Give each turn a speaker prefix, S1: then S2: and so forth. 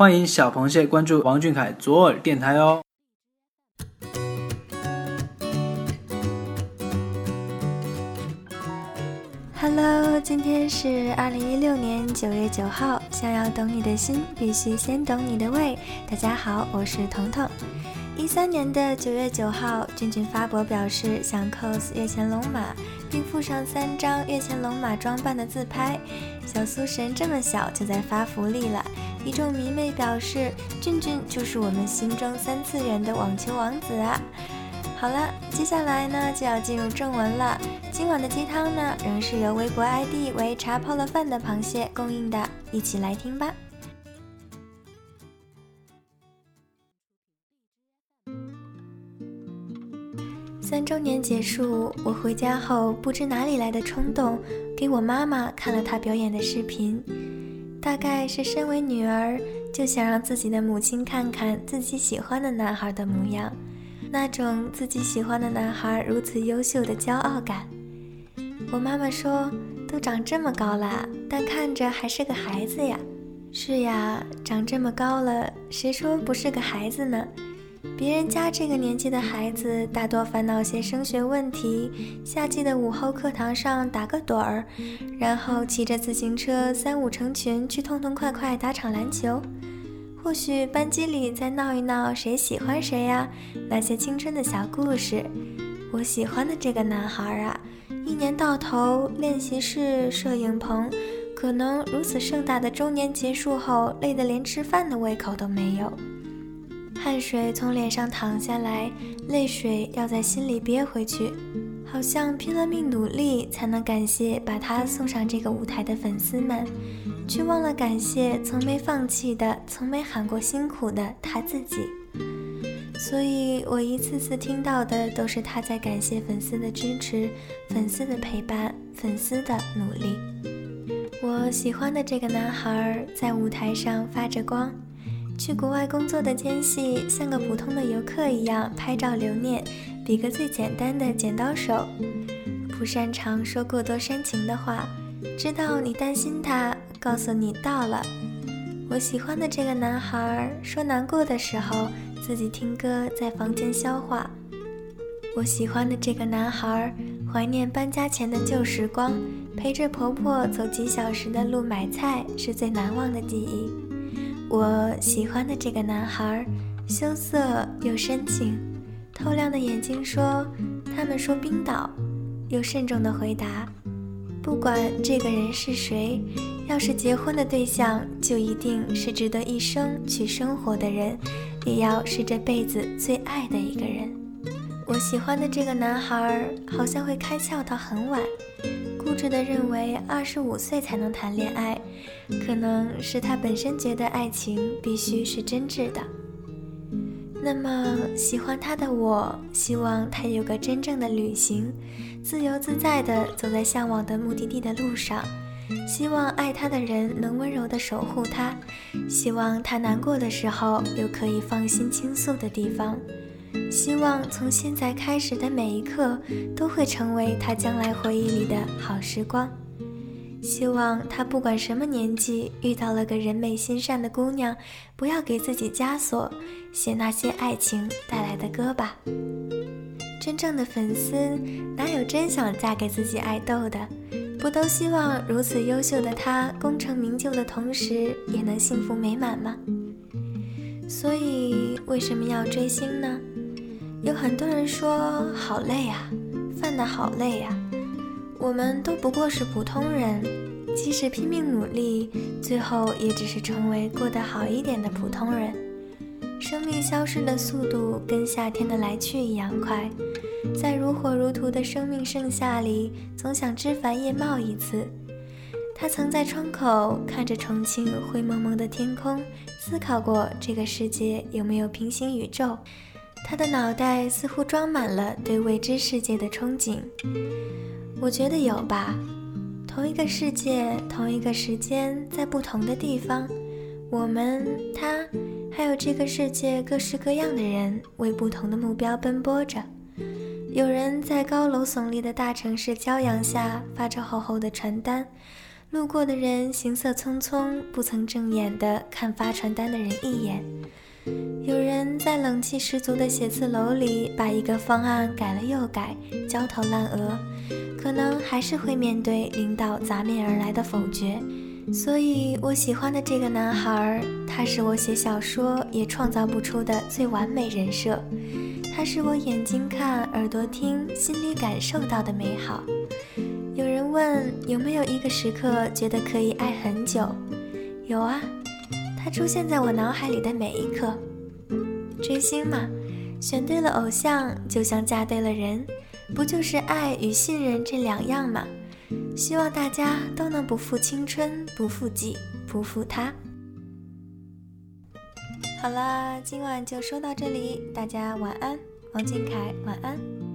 S1: 欢迎小螃蟹关注王俊凯左耳电台哦。
S2: Hello，今天是二零一六年九月九号。想要懂你的心，必须先懂你的胃。大家好，我是彤彤。一三年的九月九号，俊俊发博表示想 cos 月前龙马，并附上三张月前龙马装扮的自拍。小苏神这么小就在发福利了，一众迷妹表示俊俊就是我们心中三次元的网球王子啊！好了，接下来呢就要进入正文了。今晚的鸡汤呢，仍是由微博 ID 为茶泡了饭的螃蟹供应的，一起来听吧。三周年结束，我回家后不知哪里来的冲动，给我妈妈看了她表演的视频。大概是身为女儿，就想让自己的母亲看看自己喜欢的男孩的模样。那种自己喜欢的男孩如此优秀的骄傲感，我妈妈说：“都长这么高了，但看着还是个孩子呀。”是呀，长这么高了，谁说不是个孩子呢？别人家这个年纪的孩子，大多烦恼些升学问题，夏季的午后课堂上打个盹儿，然后骑着自行车三五成群去痛痛快快打场篮球。或许班级里再闹一闹，谁喜欢谁呀？那些青春的小故事。我喜欢的这个男孩啊，一年到头，练习室、摄影棚，可能如此盛大的周年结束后，累得连吃饭的胃口都没有。汗水从脸上淌下来，泪水要在心里憋回去，好像拼了命努力才能感谢把他送上这个舞台的粉丝们。却忘了感谢从没放弃的、从没喊过辛苦的他自己，所以我一次次听到的都是他在感谢粉丝的支持、粉丝的陪伴、粉丝的努力。我喜欢的这个男孩在舞台上发着光，去国外工作的间隙，像个普通的游客一样拍照留念，比个最简单的剪刀手，不擅长说过多煽情的话，知道你担心他。告诉你到了，我喜欢的这个男孩说难过的时候自己听歌在房间消化。我喜欢的这个男孩怀念搬家前的旧时光，陪着婆婆走几小时的路买菜是最难忘的记忆。我喜欢的这个男孩羞涩又深情，透亮的眼睛说：“他们说冰岛。”又慎重的回答：“不管这个人是谁。”要是结婚的对象，就一定是值得一生去生活的人，也要是这辈子最爱的一个人。我喜欢的这个男孩，好像会开窍到很晚，固执地认为二十五岁才能谈恋爱，可能是他本身觉得爱情必须是真挚的。那么喜欢他的我，希望他有个真正的旅行，自由自在地走在向往的目的地的路上。希望爱他的人能温柔地守护他，希望他难过的时候有可以放心倾诉的地方，希望从现在开始的每一刻都会成为他将来回忆里的好时光。希望他不管什么年纪遇到了个人美心善的姑娘，不要给自己枷锁，写那些爱情带来的歌吧。真正的粉丝哪有真想嫁给自己爱豆的？不都希望如此优秀的他功成名就的同时也能幸福美满吗？所以为什么要追星呢？有很多人说好累啊，犯得好累啊。我们都不过是普通人，即使拼命努力，最后也只是成为过得好一点的普通人。生命消逝的速度跟夏天的来去一样快。在如火如荼的生命盛夏里，总想枝繁叶茂一次。他曾在窗口看着重庆灰蒙蒙的天空，思考过这个世界有没有平行宇宙。他的脑袋似乎装满了对未知世界的憧憬。我觉得有吧。同一个世界，同一个时间，在不同的地方，我们、他，还有这个世界各式各样的人，为不同的目标奔波着。有人在高楼耸立的大城市骄阳下发着厚厚的传单，路过的人行色匆匆，不曾正眼的看发传单的人一眼。有人在冷气十足的写字楼里把一个方案改了又改，焦头烂额，可能还是会面对领导砸面而来的否决。所以，我喜欢的这个男孩，他是我写小说也创造不出的最完美人设。他是我眼睛看、耳朵听、心里感受到的美好。有人问有没有一个时刻觉得可以爱很久？有啊，他出现在我脑海里的每一刻。追星嘛，选对了偶像，就像嫁对了人，不就是爱与信任这两样吗？希望大家都能不负青春，不负己，不负他。好啦，今晚就说到这里，大家晚安，王俊凯晚安。